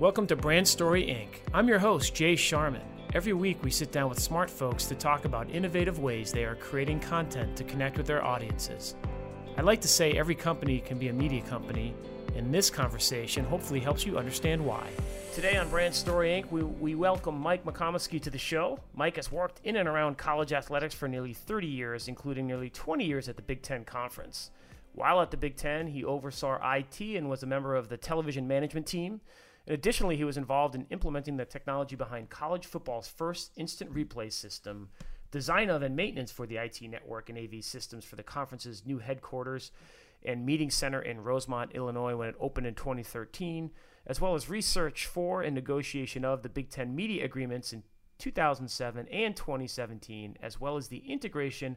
Welcome to Brand Story Inc. I'm your host, Jay Sharman. Every week, we sit down with smart folks to talk about innovative ways they are creating content to connect with their audiences. I like to say every company can be a media company, and this conversation hopefully helps you understand why. Today on Brand Story Inc., we, we welcome Mike McComiskey to the show. Mike has worked in and around college athletics for nearly 30 years, including nearly 20 years at the Big Ten Conference. While at the Big Ten, he oversaw IT and was a member of the television management team. And additionally, he was involved in implementing the technology behind college football's first instant replay system, design of and maintenance for the IT network and AV systems for the conference's new headquarters and meeting center in Rosemont, Illinois, when it opened in 2013, as well as research for and negotiation of the Big Ten media agreements in 2007 and 2017, as well as the integration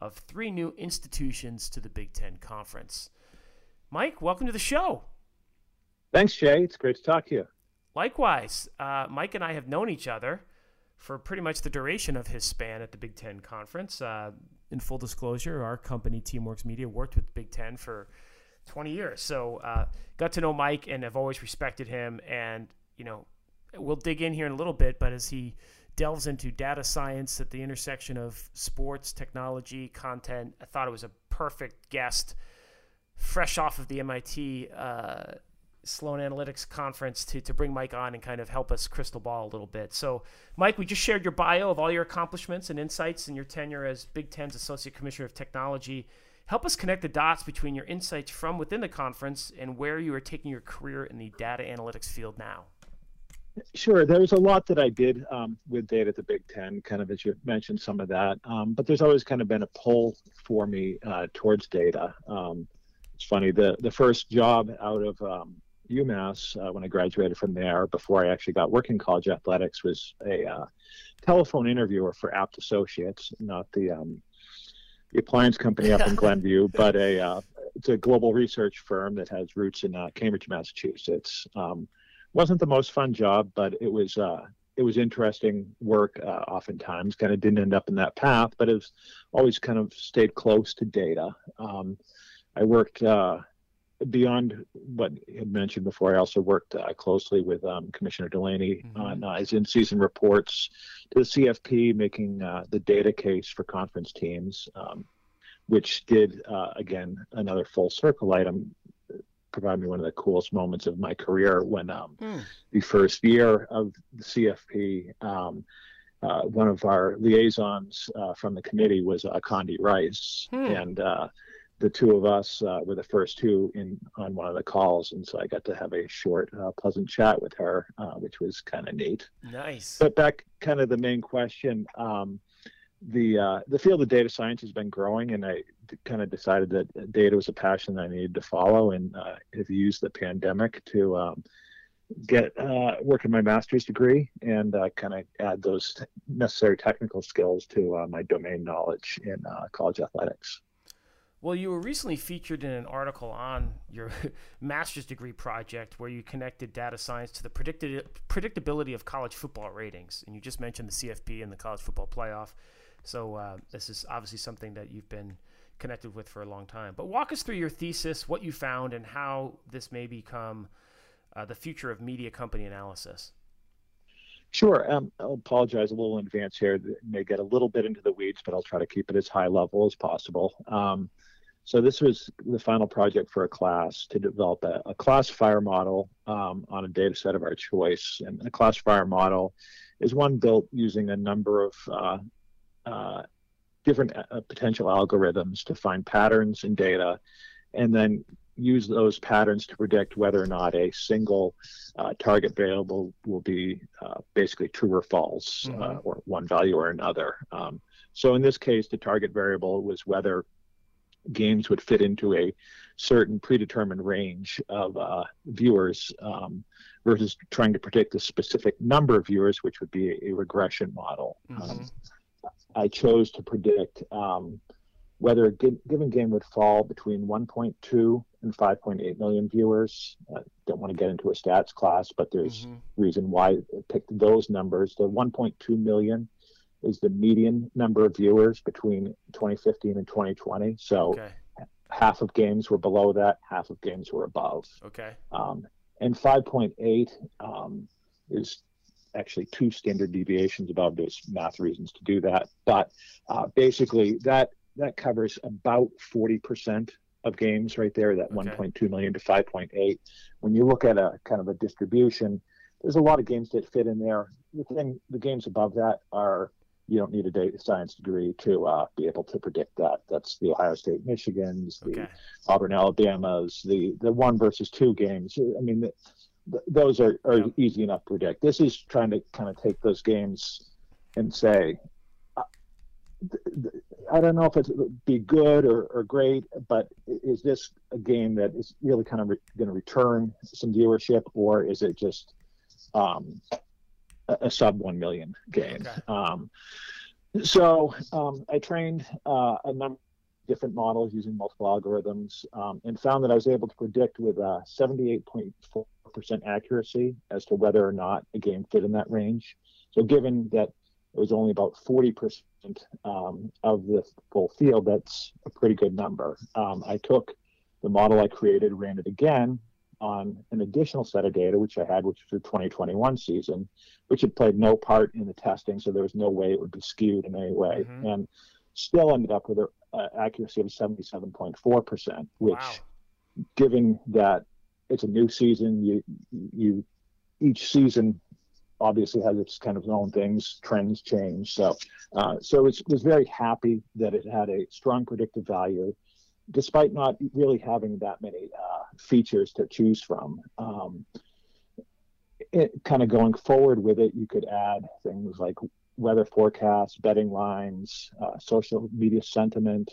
of three new institutions to the Big Ten Conference. Mike, welcome to the show. Thanks, Jay. It's great to talk to you. Likewise, uh, Mike and I have known each other for pretty much the duration of his span at the Big Ten Conference. Uh, in full disclosure, our company, Teamworks Media, worked with Big Ten for 20 years. So uh, got to know Mike and have always respected him. And, you know, we'll dig in here in a little bit, but as he delves into data science at the intersection of sports, technology, content, I thought it was a perfect guest, fresh off of the MIT uh, Sloan Analytics conference to, to bring Mike on and kind of help us crystal ball a little bit. So, Mike, we just shared your bio of all your accomplishments and insights in your tenure as Big Ten's Associate Commissioner of Technology. Help us connect the dots between your insights from within the conference and where you are taking your career in the data analytics field now. Sure. There was a lot that I did um, with data at the Big Ten, kind of as you mentioned some of that. Um, but there's always kind of been a pull for me uh, towards data. Um, it's funny, the, the first job out of um, UMass uh, when I graduated from there, before I actually got working college athletics, was a uh, telephone interviewer for Abt Associates, not the um, the appliance company up in Glenview, but a uh, it's a global research firm that has roots in uh, Cambridge, Massachusetts. Um, wasn't the most fun job, but it was uh, it was interesting work. Uh, oftentimes, kind of didn't end up in that path, but it was always kind of stayed close to data. Um, I worked beyond what you had mentioned before, I also worked uh, closely with um, Commissioner Delany mm-hmm. on uh, his in-season reports to the CFP, making uh, the data case for conference teams, um, which did uh, again another full circle item. Provide me one of the coolest moments of my career when um, mm. the first year of the CFP, um, uh, one of our liaisons uh, from the committee was uh, Condi Rice, hmm. and the two of us uh, were the first two in on one of the calls, and so I got to have a short, uh, pleasant chat with her, uh, which was kind of neat. Nice. But back, kind of the main question. Um, the uh, the field of data science has been growing, and I kind of decided that data was a passion that I needed to follow, and uh, have used the pandemic to um, get uh, work in my master's degree and uh, kind of add those necessary technical skills to uh, my domain knowledge in uh, college athletics. Well, you were recently featured in an article on your master's degree project where you connected data science to the predictability of college football ratings. And you just mentioned the CFP and the college football playoff. So, uh, this is obviously something that you've been connected with for a long time. But walk us through your thesis, what you found, and how this may become uh, the future of media company analysis. Sure. Um, I'll apologize a little in advance here. It may get a little bit into the weeds, but I'll try to keep it as high level as possible. Um, so this was the final project for a class to develop a, a classifier model um, on a data set of our choice. And a classifier model is one built using a number of uh, uh, different uh, potential algorithms to find patterns in data and then use those patterns to predict whether or not a single uh, target variable will be uh, basically true or false, uh, mm-hmm. or one value or another. Um, so in this case, the target variable was whether games would fit into a certain predetermined range of uh, viewers um, versus trying to predict a specific number of viewers, which would be a, regression model. Mm-hmm. Um, I chose to predict um, whether a given game would fall between 1.2 and 5.8 million viewers. I don't want to get into a stats class, but there's mm-hmm. reason why I picked those numbers. The 1.2 million is the median number of viewers between 2015 and 2020. So okay. half of games were below that, half of games were above. Okay. Um, and 5.8 um, is actually two standard deviations above. There's math reasons to do that, but uh, basically that that covers about 40% of games right there. That okay. 1.2 million to 5.8. When you look at a kind of a distribution, there's a lot of games that fit in there. The thing, the games above that are you don't need a data science degree to uh, be able to predict that. That's the Ohio State, Michigan's, the okay. Auburn, Alabama's, the the one versus two games. I mean, the, the, those are, are easy enough to predict. This is trying to kind of take those games and say, uh, I don't know if it would be good or, or great, but is this a game that is really kind of re- going to return some viewership, or is it just um, a, sub 1 million game. Okay. Um, so um, I trained uh, a number of different models using multiple algorithms um, and found that I was able to predict with a 78.4% accuracy as to whether or not a game fit in that range. So given that it was only about 40% um, of the full field, that's a pretty good number. Um, I took the model I created, ran it again, on an additional set of data, which I had, which was the 2021 season, which had played no part in the testing, so there was no way it would be skewed in any way, mm-hmm. and still ended up with an uh, accuracy of 77.4%, which, wow. given that it's a new season, you you each season obviously has its kind of own things, trends change. So, uh, so it was very happy that it had a strong predictive value despite not really having that many uh, features to choose from. Um, it, kind of going forward with it, you could add things like weather forecasts, betting lines, uh, social media sentiment,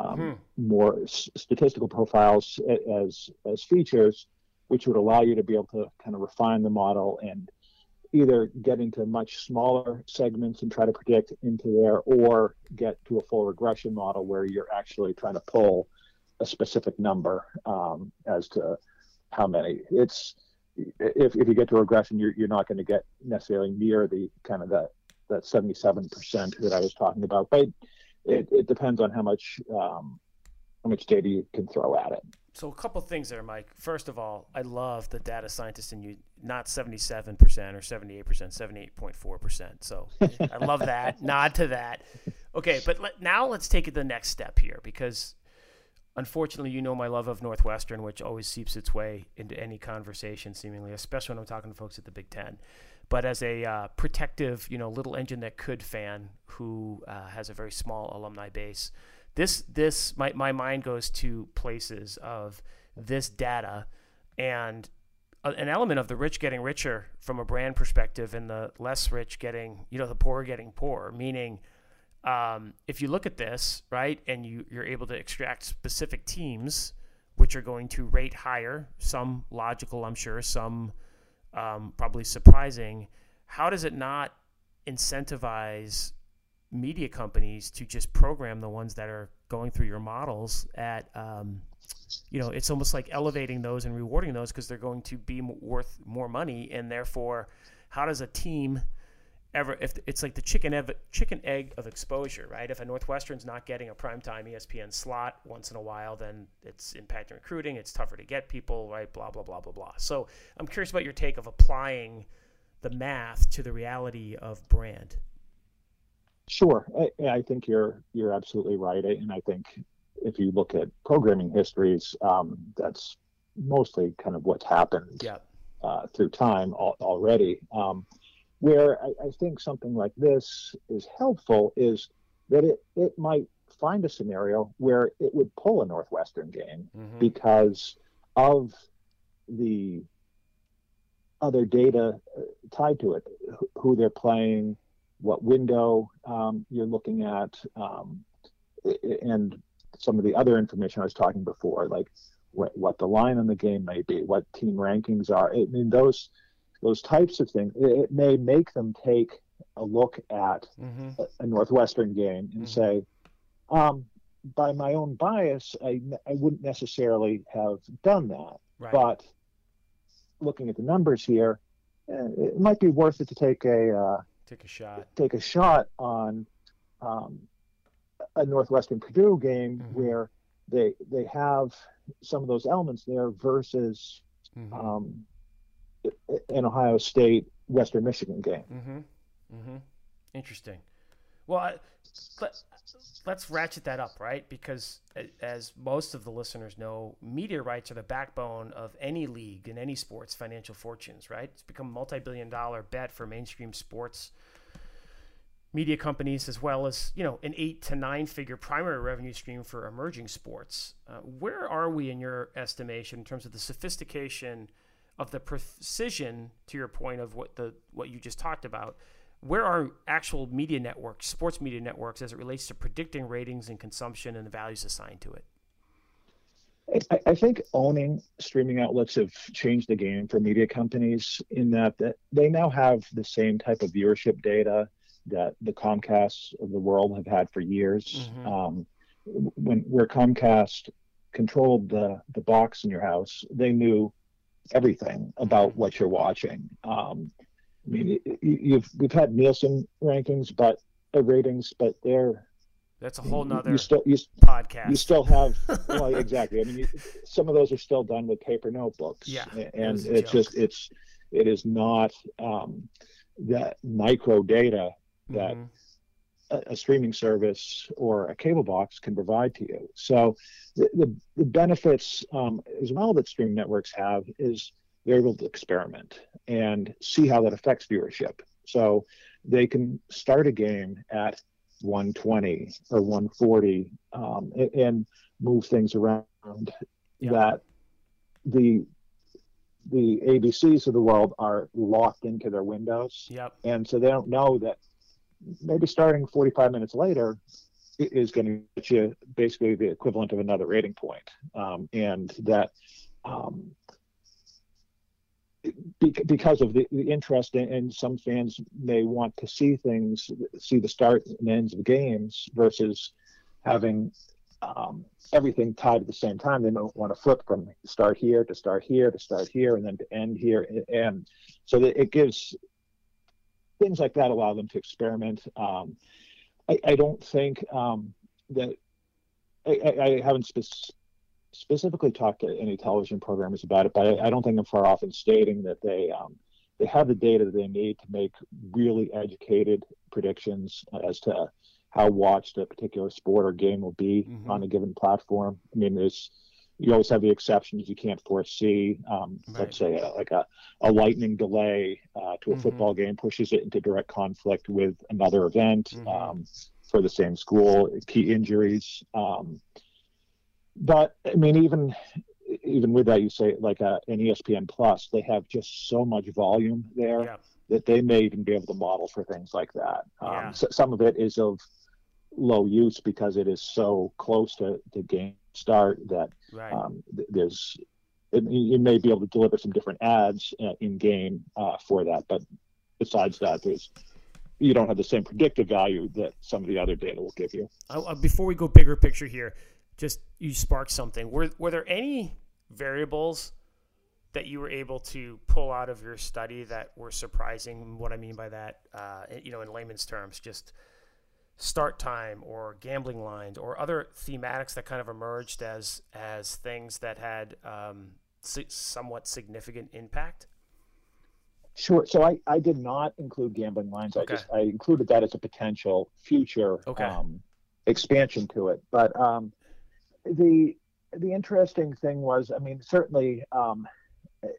um, hmm. more s- statistical profiles as as features, which would allow you to be able to kind of refine the model and either get into much smaller segments and try to predict into there or get to a full regression model where you're actually trying to pull a specific number um, as to how many. It's if, if you get to regression you're, you're not going to get necessarily near the kind of that that 77% that i was talking about but it, it depends on how much um, how much data you can throw at it so a couple things there, Mike. First of all, I love the data scientist in you, not 77% or 78%, 78.4%. So I love that. Nod to that. Okay, but let, now let's take it the next step here because unfortunately, you know my love of Northwestern, which always seeps its way into any conversation, seemingly, especially when I'm talking to folks at the Big Ten. But as a uh, protective, you know, little engine that could fan who uh, has a very small alumni base – this this my my mind goes to places of this data and a, an element of the rich getting richer from a brand perspective and the less rich getting you know the poor getting poorer meaning um, if you look at this right and you you're able to extract specific teams which are going to rate higher some logical i'm sure some um, probably surprising how does it not incentivize media companies to just program the ones that are going through your models at um, you know it's almost like elevating those and rewarding those because they're going to be worth more money and therefore how does a team ever if it's like the chicken ev- chicken egg of exposure right? If a northwestern's not getting a primetime espn slot once in a while then it's impacting recruiting it's tougher to get people right? Blah blah blah blah blah. So i'm curious about your take of applying the math to the reality of brand Sure, I, I, think you're you're absolutely right, and I think if you look at programming histories, um, that's mostly kind of what's happened yeah. uh, through time al- already. Um, where I, I, think something like this is helpful is that it it might find a scenario where it would pull a Northwestern game mm-hmm. because of the other data uh, tied to it, who they're playing, what window um, you're looking at, um, and some of the other information I was talking before, like what, what the line on the game may be, what team rankings are. I mean, those those types of things. It, it may make them take a look at mm-hmm. a, a, Northwestern game and mm-hmm. say, um, by my own bias, I, I wouldn't necessarily have done that. Right. But looking at the numbers here, eh, it might be worth it to take a uh, take a shot take a shot on um, a Northwestern Purdue game mm-hmm. where they they have some of those elements there versus mm-hmm. um, an Ohio State Western Michigan game. Mm-hmm. Mm-hmm. Interesting. Well, I, let, let's ratchet that up, right? Because as most of the listeners know, media rights are the backbone of any league and any sport's financial fortunes, right? It's become a multi-billion-dollar bet for mainstream sports media companies as well as you know an eight to nine figure primary revenue stream for emerging sports uh, where are we in your estimation in terms of the sophistication of the precision to your point of what the what you just talked about where are actual media networks sports media networks as it relates to predicting ratings and consumption and the values assigned to it I, I think owning streaming outlets have changed the game for media companies in that, that they now have the same type of viewership data that the Comcasts of the world have had for years. Mm-hmm. Um, when where Comcast controlled the the box in your house, they knew everything about what you're watching. Um, I mean, you've we've had Nielsen rankings, but uh, ratings, but they're that's a whole nother you still, you, podcast. You still have well, exactly. I mean, you, some of those are still done with paper notebooks. Yeah, and it's joke. just it's it is not um, that micro data that mm-hmm. a, a, streaming service or a cable box can provide to you. So the, the, the benefits um, as well that streaming networks have is they're able to experiment and see how that affects viewership. So they can start a game at 120 or 140 um, and move things around yep. that the the ABCs of the world are locked into their windows. Yep. And so they don't know that maybe starting 45 minutes later is going to get you basically the equivalent of another rating point. Um, and that um, because of the, the interest and some fans may want to see things, see the start and ends of games versus having um, everything tied at the same time. They don't want to flip from start here to start here to start here and then to end here. And so it gives things like that allow them to experiment. Um, I, I, don't think um, that I, I haven't specifically talked to any television programmers about it, but I, I, don't think I'm far off in stating that they um, they have the data that they need to make really educated predictions as to how watched a particular sport or game will be mm-hmm. on a given platform. I mean, there's you always have the exceptions you can't foresee. Um, right. Let's say a, like a, a lightning delay uh, to a mm-hmm. football game pushes it into direct conflict with another event mm-hmm. um, for the same school, key injuries. Um, but I mean, even even with that, you say like a, an ESPN Plus, they have just so much volume there yeah. that they may even be able to model for things like that. Um, yeah. So some of it is of low use because it is so close to the game start that right. um, th- there's it, you may be able to deliver some different ads uh, in game uh, for that but besides that there's you don't have the same predictive value that some of the other data will give you uh, before we go bigger picture here just you sparked something were, were there any variables that you were able to pull out of your study that were surprising what i mean by that uh, you know in layman's terms just start time or gambling lines or other thematics that kind of emerged as as things that had um, somewhat significant impact? Sure. So I, I did not include gambling lines. Okay. I just I included that as a potential future okay. um, expansion to it. But um, the the interesting thing was, I mean, certainly um,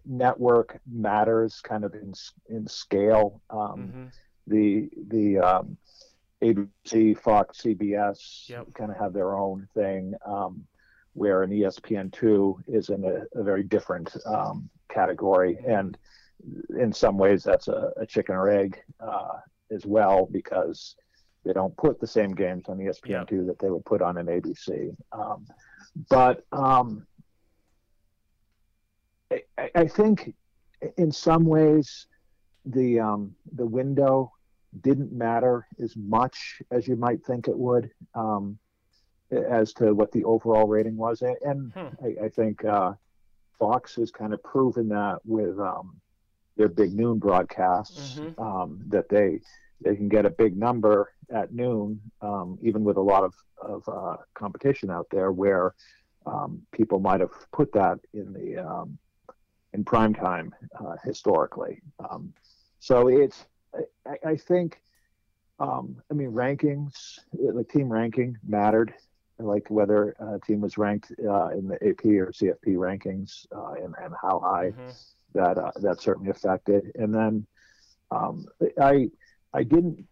network matters kind of in in scale. Um, mm-hmm. The the um, ABC, Fox, CBS yep. kind of have their own thing, um, where an ESPN2 is in a, a very different um, category. And in some ways, that's a, a chicken or egg uh, as well, because they don't put the same games on ESPN2 yep. that they would put on an ABC. Um, but um, I, I, think in some ways, the um, the window didn't matter as much as you might think it would um, as to what the overall rating was. And, hmm. I, I, think uh, Fox has kind of proven that with um, their big noon broadcasts mm-hmm. um, that they they can get a big number at noon, um, even with a lot of, of uh, competition out there where um, people might have put that in the um, in prime time uh, historically. Um, so it's I, I think um, I mean rankings like team ranking mattered like whether a team was ranked uh, in the AP or CFP rankings uh, and, and how high mm-hmm. that uh, that certainly affected. And then um, I I didn't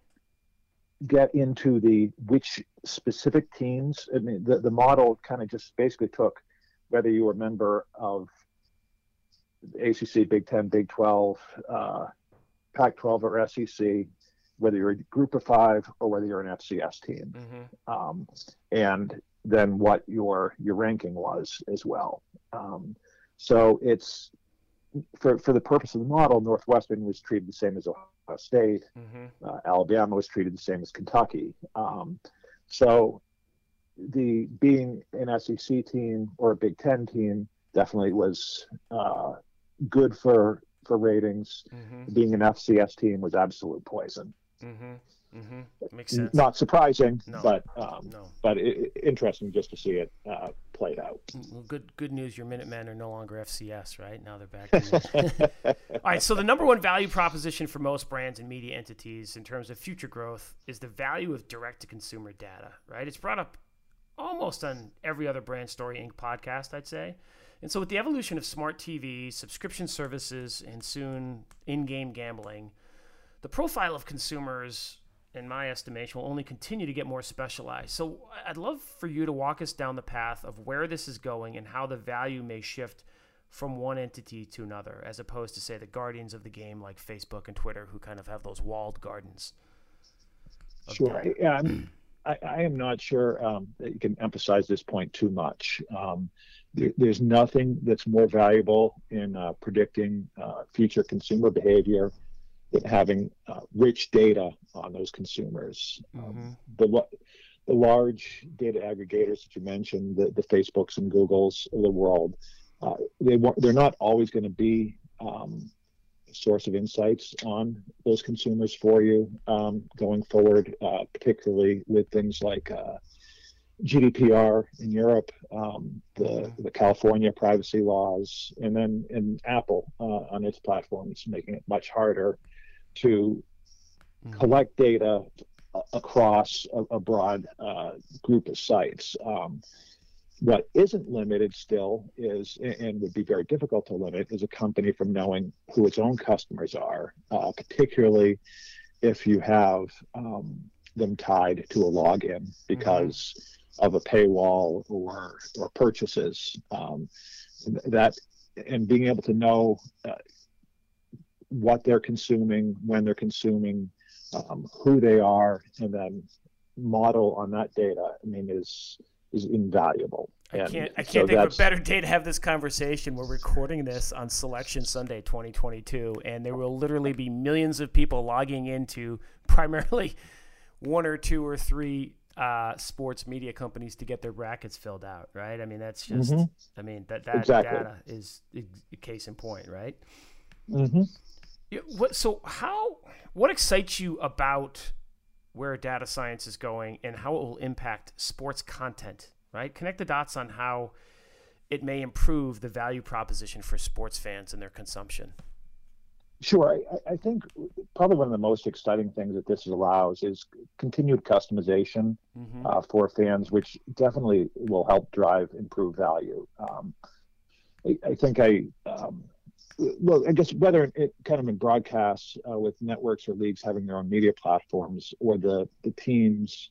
get into the which specific teams. I mean, the the model kind of just basically took whether you were a member of ACC, Big Ten, Big Twelve, uh, Pac-12, or SEC, whether you're a group of five or whether you're an FCS team, mm-hmm. um, and then what your your ranking was as well. Um, so it's for for the purpose of the model, Northwestern was treated the same as Ohio State. Mm-hmm. Uh, Alabama was treated the same as Kentucky. Um, so the being an SEC team or a Big Ten team definitely was uh, good for for ratings. Mm-hmm. Being an FCS team was absolute poison. Mm-hmm. Mm-hmm. Makes sense. Not surprising, no. but um, no. but it, interesting just to see it uh, played out. Well, good good news. Your Minutemen are no longer FCS, right? Now they're back. All right. So the number one value proposition for most brands and media entities in terms of future growth is the value of direct to consumer data. Right? It's brought up almost on every other Brand Story Inc. podcast, I'd say. And so with the evolution of smart TV, subscription services, and soon in-game gambling the profile of consumers, in my estimation, will only continue to get more specialized. So I'd love for you to walk us down the path of where this is going and how the value may shift from one entity to another, as opposed to, say, the guardians of the game like Facebook and Twitter, who kind of have those walled gardens. Sure. Yeah, I'm, I, I, am not sure um, that you can emphasize this point too much. Um, there, there's nothing that's more valuable in uh, predicting uh, future consumer behavior having uh, rich data on those consumers. Um, mm-hmm. The the large data aggregators that you mentioned, the, the Facebooks and Googles of the world, uh, they they're not always going to be um, a source of insights on those consumers for you um, going forward, uh, particularly with things like uh, GDPR in Europe, um, the mm-hmm. the California privacy laws, and then in Apple uh, on its platforms, making it much harder to mm-hmm. collect data across a, a broad uh, group of sites. Um, what isn't limited still is, and would be very difficult to limit, is a company from knowing who its own customers are, uh, particularly if you have um, them tied to a login because mm-hmm. of a paywall or or purchases. Um, that and being able to know uh, what they're consuming, when they're consuming, um, who they are, and then model on that data. I mean, is is invaluable. I can't. I can't so think of a better day to have this conversation. We're recording this on Selection Sunday, 2022, and there will literally be millions of people logging into primarily one or two or three uh, sports media companies to get their brackets filled out. Right? I mean, that's just. Mm-hmm. I mean that that exactly. data is a case in point, right? Mm-hmm. Yeah, what, so how what excites you about where data science is going and how it will impact sports content? Right, connect the dots on how it may improve the value proposition for sports fans and their consumption. Sure. I, I, think probably one of the most exciting things that this allows is continued customization mm-hmm. uh, for fans, which definitely will help drive improved value. Um, I, I, think I um, well, I guess whether it kind of in broadcasts uh, with networks or leagues having their own media platforms, or the the teams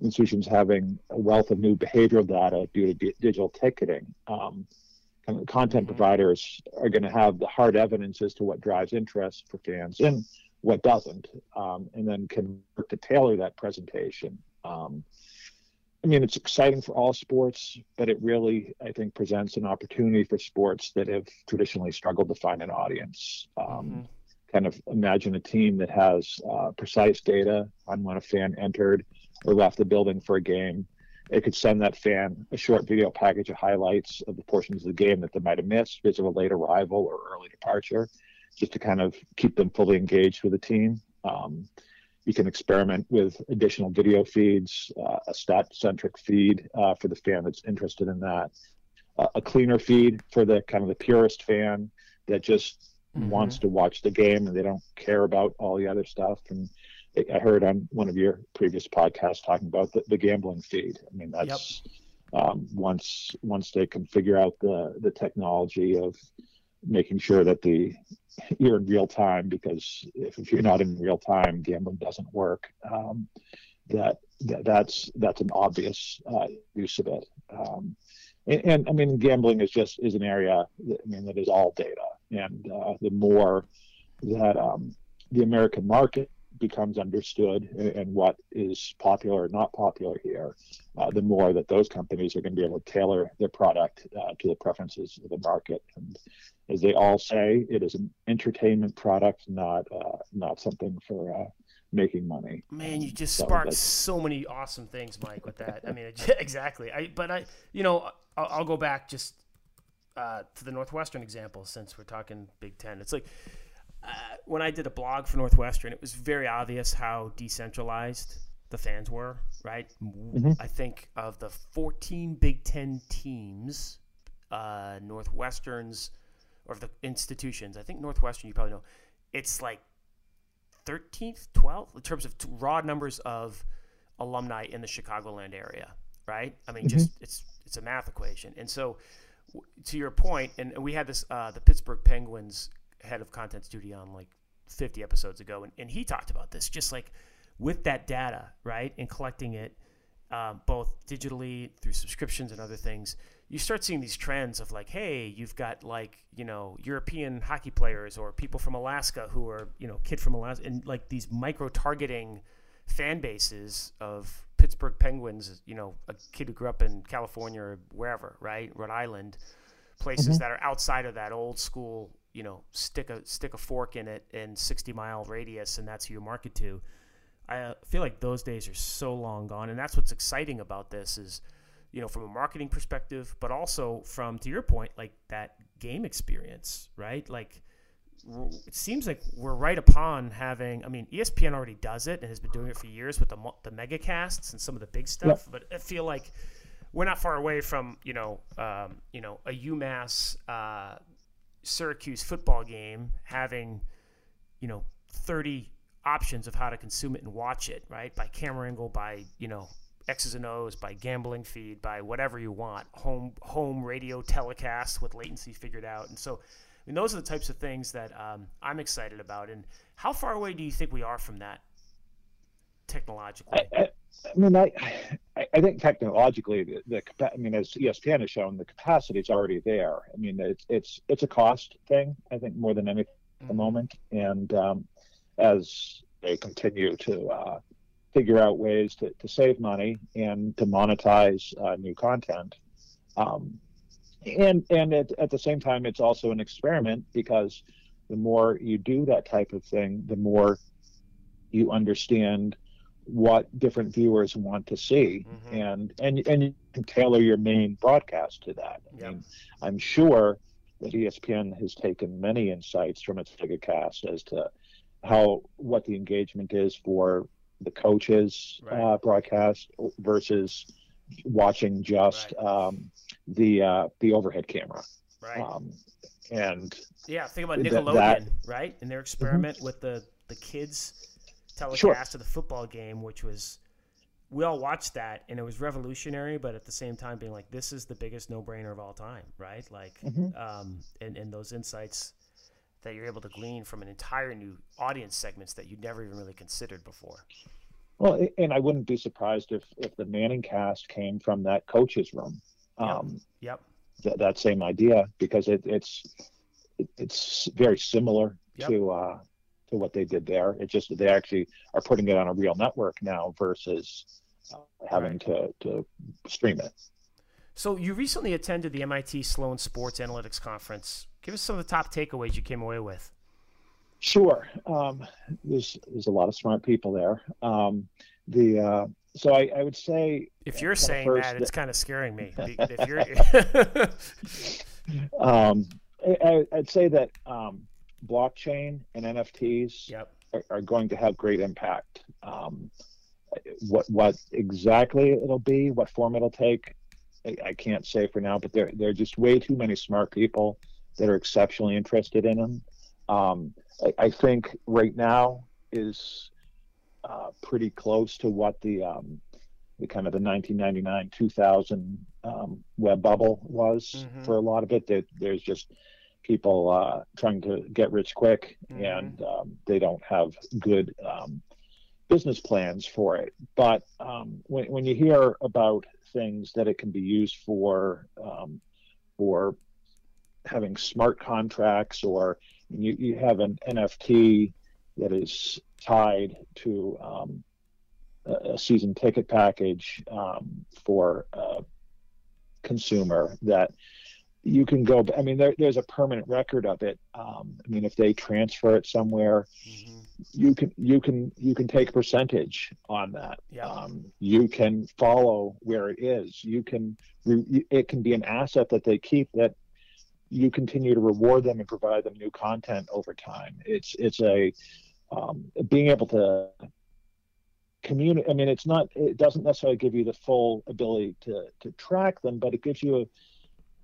institutions having a wealth of new behavioral data due to d- digital ticketing. Um, kind of content mm-hmm. providers are going to have the hard evidence as to what drives interest for fans and what doesn't, um, and then can work to tailor that presentation. Um, I mean, it's exciting for all sports, but it really, I think, presents an opportunity for sports that have traditionally struggled to find an audience. Um, mm-hmm. Kind of imagine a team that has uh, precise data on when a fan entered or left the building for a game. It could send that fan a short video package of highlights of the portions of the game that they might have missed because of a late arrival or early departure, just to kind of keep them fully engaged with the team. Um, you can experiment with additional video feeds, uh, a stat-centric feed uh, for the fan that's interested in that, uh, a cleaner feed for the kind of the purist fan that just mm-hmm. wants to watch the game and they don't care about all the other stuff. And I heard on one of your previous podcasts talking about the, the gambling feed. I mean, that's yep. um, once once they can figure out the the technology of making sure that the you're in real time because if, if you're not in real time, gambling doesn't work. Um, that, that that's that's an obvious uh, use of it. Um, and, and, I mean, gambling is just is an area. That, I mean, that is all data, and uh, the more that um, the American market becomes understood and what is popular or not popular here, uh, the more that those companies are going to be able to tailor their product uh, to the preferences of the market. And as they all say, it is an entertainment product, not uh, not something for uh, making money. Man, you just so sparked so many awesome things, Mike, with that. I mean, exactly. I but I, you know, I'll, I'll go back just uh, to the Northwestern example since we're talking Big Ten. It's like uh, when I did a blog for Northwestern, it was very obvious how decentralized the fans were. Right. Mm-hmm. I think of the 14 Big Ten teams, uh, Northwestern's or the institutions. I think Northwestern, you probably know, it's like 13th, 12th in terms of raw numbers of alumni in the Chicagoland area, right? I mean, mm-hmm. just it's it's a math equation. And so, to your point, and we had this uh, the Pittsburgh Penguins head of content studio on like 50 episodes ago, and, and he talked about this, just like with that data, right, and collecting it um, both digitally through subscriptions and other things you start seeing these trends of like, hey, you've got like, you know, European hockey players or people from Alaska who are, you know, kid from Alaska and like these micro targeting fan bases of Pittsburgh Penguins, you know, a kid who grew up in California or wherever, right? Rhode Island, places mm-hmm. that are outside of that old school, you know, stick a stick a fork in it in 60 mile radius and that's who you market to. I uh, feel like those days are so long gone and that's what's exciting about this is – you know, from a marketing perspective, but also from, to your point, like that game experience, right? Like, it seems like we're right upon having. I mean, ESPN already does it and has been doing it for years with the the mega casts and some of the big stuff. But I feel like we're not far away from you know, um, you know, a UMass uh, Syracuse football game having, you know, thirty options of how to consume it and watch it, right? By camera angle, by you know, X's and O's, by gambling feed, by whatever you want, home home radio telecast with latency figured out. And so, I mean, those are the types of things that um, I'm excited about. And how far away do you think we are from that technologically? I, I, I mean, I I think technologically, the, the I mean, as ESPN has shown, the capacity is already there. I mean, it's it's it's a cost thing. I think more than anything at the mm-hmm. moment, and um, as they continue to uh, figure out ways to, to save money and to monetize uh, new content. Um, and and at, at the same time, it's also an experiment because the more you do that type of thing, the more you understand what different viewers want to see, mm-hmm. and and and you can tailor your main broadcast to that. Yep. I mean, I'm sure that ESPN has taken many insights from its Gigacast as to how what the engagement is for the coaches right. uh, broadcast versus watching just right. um, the uh, the overhead camera. Right. Um, and yeah, think about Nickelodeon, that, right? And their experiment mm-hmm. with the the kids telecast sure. of the football game, which was we all watched that and it was revolutionary, but at the same time being like, this is the biggest no brainer of all time, right? Like, mm-hmm. um, and, and those insights that you're able to glean from an entire new audience segments that you'd never even really considered before. Well, and I wouldn't be surprised if if the Manning cast came from that coach's room. Um, yep. Th- that same idea because it, it's it, it's very similar yep. to uh, to what they did there. It's just that they actually are putting it on a real network now versus uh, having right. to to stream it. So you recently attended the MIT Sloan Sports Analytics Conference. Give us some of the top takeaways you came away with. Sure. Um, there's there's a lot of smart people there. Um, the uh, so I, I, would say if you're saying that, it's kind of scaring me. if you're, um, I, would say that um, blockchain and NFTs yep. are, are, going to have great impact. Um, what what exactly it'll be, what form it'll take, I, I, can't say for now. But there there are just way too many smart people that are exceptionally interested in them. Um, I, I, think right now is uh, pretty close to what the um, the kind of the 1999 2000 um, web bubble was mm-hmm. for a lot of it. There, there's just people uh, trying to get rich quick, mm-hmm. and um, they don't have good um, business plans for it. But um, when, when you hear about things that it can be used for, um, for having smart contracts, or you, you have an NFT that is tied to um, a, a season ticket package um, for a consumer that you can go i mean there, there's a permanent record of it um, i mean if they transfer it somewhere mm-hmm. you can you can you can take percentage on that yeah. Um, you can follow where it is you can it can be an asset that they keep that you continue to reward them and provide them new content over time it's it's a um, being able to communicate i mean it's not it doesn't necessarily give you the full ability to to track them but it gives you a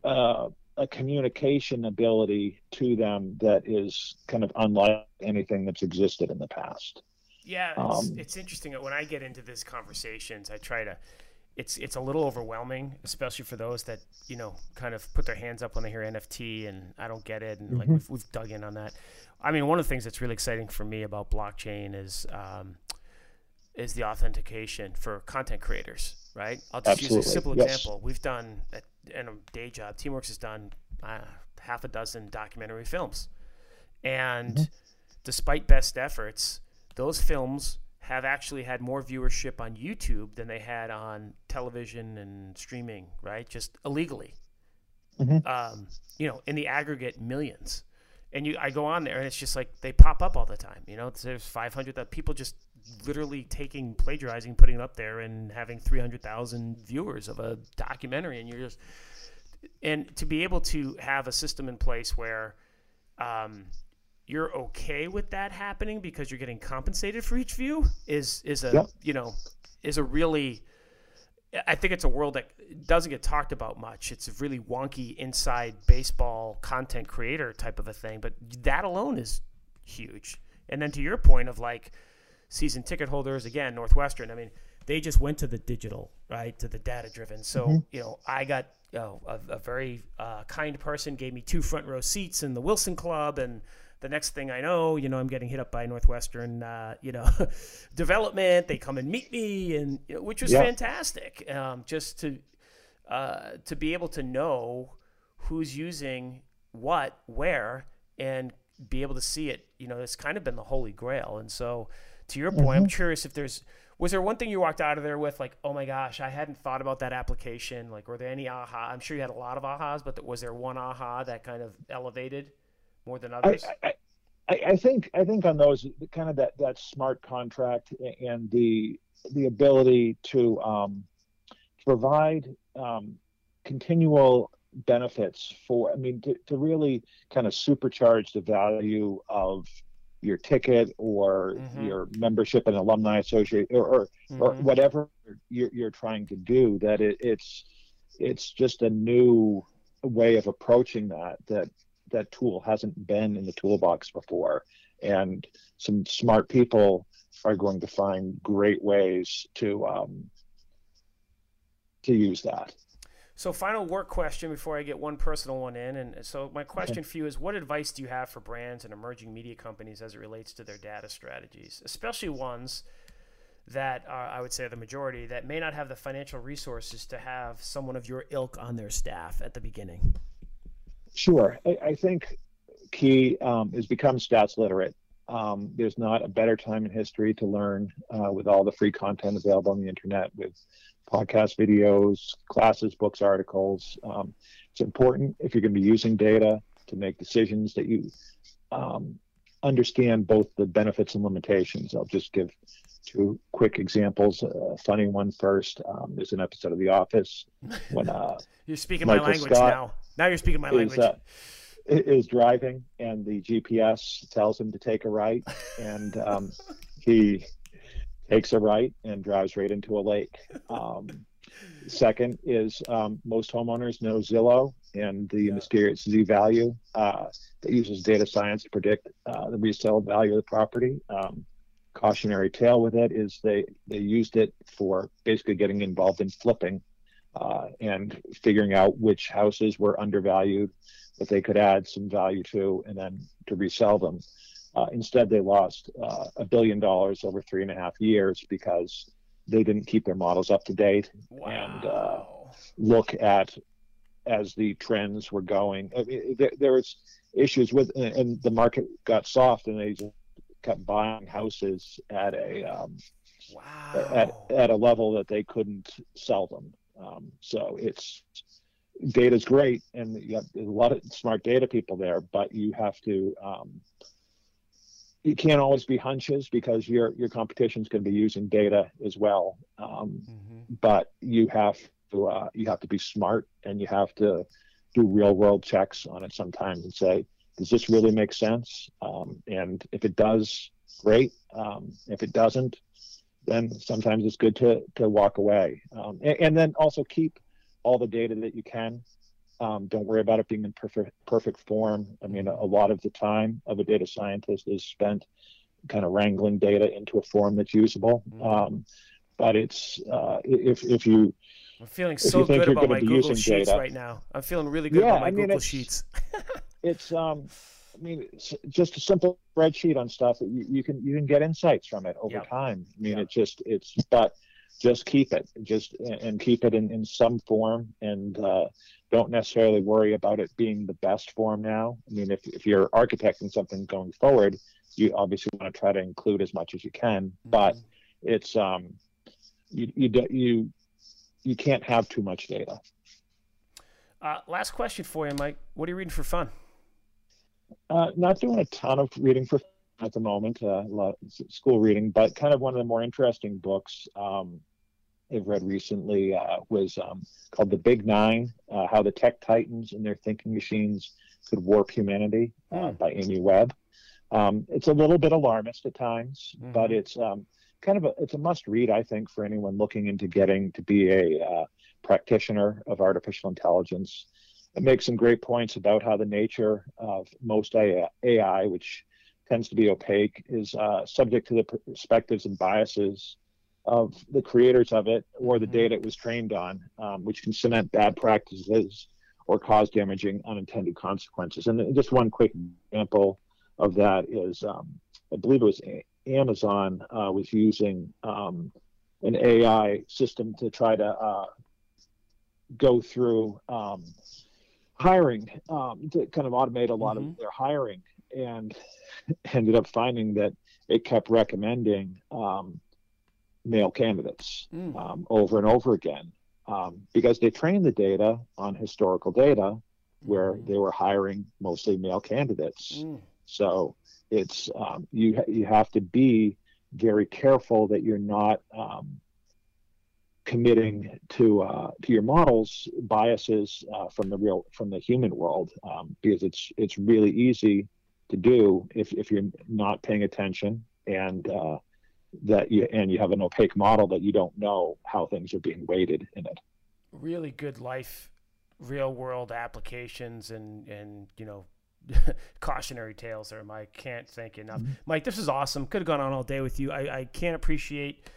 uh, a communication ability to them that is kind of unlike anything that's existed in the past. Yeah, it's, um, it's interesting when I get into these conversations. I try to. It's it's a little overwhelming, especially for those that you know kind of put their hands up when they hear NFT and I don't get it, and mm-hmm. like we've, we've, dug in on that. I mean, one of the things that's really exciting for me about blockchain is um, is the authentication for content creators, right? I'll just Absolutely. use a simple yes. example. We've done in a day job, Teamworks has done uh, half a dozen documentary films, and mm-hmm. despite best efforts, those films have actually had more viewership on YouTube than they had on television and streaming, right? Just illegally. Mm-hmm. Um, you know, in the aggregate, millions. And you, I go on there, and it's just like they pop up all the time. You know, there's 500 that people just literally taking plagiarizing, putting it up there, and having 300,000 viewers of a documentary, and you're just and to be able to have a system in place where um, you're okay with that happening because you're getting compensated for each view is is a yep. you know is a really I think it's a world that doesn't get talked about much. It's a really wonky inside baseball content creator type of a thing, but that alone is huge. And then to your point of like season ticket holders, again, Northwestern, I mean, they just went to the digital, right, to the data driven. So, mm-hmm. you know, I got you know, a, a very uh, kind person gave me two front row seats in the Wilson Club, and the next thing I know, you know, I'm getting hit up by Northwestern, uh, you know, development. They come and meet me, and you know, which was yeah. fantastic. Um, just to uh, to be able to know who's using what, where, and be able to see it. You know, it's kind of been the holy grail. And so, to your point, mm-hmm. I'm curious if there's was there one thing you walked out of there with like oh my gosh i hadn't thought about that application like were there any aha i'm sure you had a lot of ahas but was there one aha that kind of elevated more than others I, I, I think i think on those kind of that that smart contract and the the ability to um, provide um, continual benefits for i mean to, to really kind of supercharge the value of your ticket or mm-hmm. your membership and alumni association or or, mm-hmm. or whatever you're, you're, trying to do that it, it's it's just a new way of approaching that that that tool hasn't been in the toolbox before and some smart people are going to find great ways to um, to use that so, final work question before I get one personal one in. And so, my question for you is what advice do you have for brands and emerging media companies as it relates to their data strategies, especially ones that are, I would say, the majority that may not have the financial resources to have someone of your ilk on their staff at the beginning? Sure. I, I think key um, is become stats literate. Um, there's not a better time in history to learn uh, with all the free content available on the internet with podcast videos, classes, books, articles. Um, it's important if you're going to be using data to make decisions that you um, understand both the benefits and limitations. I'll just give two quick examples. A funny one first. Um, there's an episode of The Office when uh, you're speaking Michael my language Scott now. Now you're speaking my is, language. Uh, is driving and the GPS tells him to take a right, and um, he takes a right and drives right into a lake. Um, second is um, most homeowners know Zillow and the mysterious Z value uh, that uses data science to predict uh, the resale value of the property. Um, cautionary tale with it is they they used it for basically getting involved in flipping uh, and figuring out which houses were undervalued that they could add some value to and then to resell them. Uh, instead, they lost uh, a billion dollars over three and a half years because they didn't keep their models up to date wow. and uh, look at as the trends were going. I mean, there, there, was issues with, and the market got soft, and they kept buying houses at a um, wow. at at a level that they couldn't sell them. Um, so it's data is great, and you have a lot of smart data people there, but you have to um, you can't always be hunches because your your competition is going to be using data as well. Um, mm-hmm. But you have to uh, you have to be smart and you have to do real world checks on it sometimes and say, does this really make sense? Um, and if it does, great. Um, if it doesn't, then sometimes it's good to to walk away. Um, and, and then also keep all the data that you can um, don't worry about it being in perfect perfect form. I mean, a, a, lot of the time of a data scientist is spent kind of wrangling data into a form that's usable. Mm-hmm. Um, but it's uh, if if you I'm feeling so good about my Google Sheets data, right now. I'm feeling really good yeah, about my I mean, Google Sheets. it's um, I mean, it's just a simple spreadsheet on stuff. You, you can you can get insights from it over yep. time. I mean, yep. it just it's but just keep it just and keep it in, in some form and uh, don't necessarily worry about it being the best form now. I mean if, if you're architecting something going forward you obviously want to try to include as much as you can mm-hmm. but it's um you you you you can't have too much data. Uh, last question for you mike. What are you reading for fun? Uh, not doing a ton of reading for at the moment, uh, a lot school reading, but kind of one of the more interesting books um, I've read recently uh, was um, called The Big Nine uh, How the Tech Titans and Their Thinking Machines Could Warp Humanity mm. by Amy Webb. Um, it's a little bit alarmist at times, mm-hmm. but it's um, kind of a it's a must read, I think, for anyone looking into getting to be a uh, practitioner of artificial intelligence. It makes some great points about how the nature of most AI, which tends to be opaque, is uh, subject to the perspectives and biases of the creators of it or the mm-hmm. data it was trained on, um, which can cement bad practices or cause damaging unintended consequences. And just one quick example of that is, um, I believe it was Amazon uh, was using um, an AI system to try to uh, go through um, hiring um, to kind of automate a lot mm-hmm. of their hiring and ended up finding that it kept recommending um, male candidates mm. um, over and over again um, because they trained the data on historical data where mm. they were hiring mostly male candidates. Mm. So it's um, you you have to be very careful that you're not um, committing to uh, to your models biases uh, from the real from the human world um, because it's it's really easy to do if, if you're not paying attention and uh, that you and you have an opaque model that you don't know how things are being weighted in it. Really good life, real world applications and and you know cautionary tales there, Mike. Can't thank you enough. Mm-hmm. Mike, this is awesome. Could have gone on all day with you. I, I can't appreciate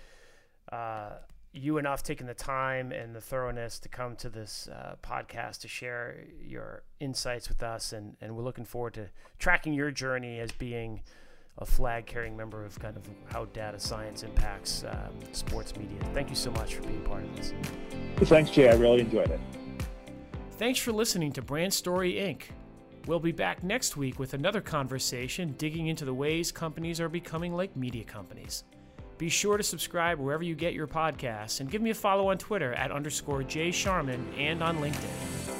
uh, you enough taking the time and the thoroughness to come to this uh, podcast to share your insights with us. And, and we're looking forward to tracking your journey as being a flag carrying member of kind of how data science impacts um, sports media. Thank you so much for being part of this. Thanks, Jay. I really enjoyed it. Thanks for listening to Brand Story Inc. We'll be back next week with another conversation digging into the ways companies are becoming like media companies. Be sure to subscribe wherever you get your podcasts and give me a follow on Twitter at underscore Jay Sharman and on LinkedIn.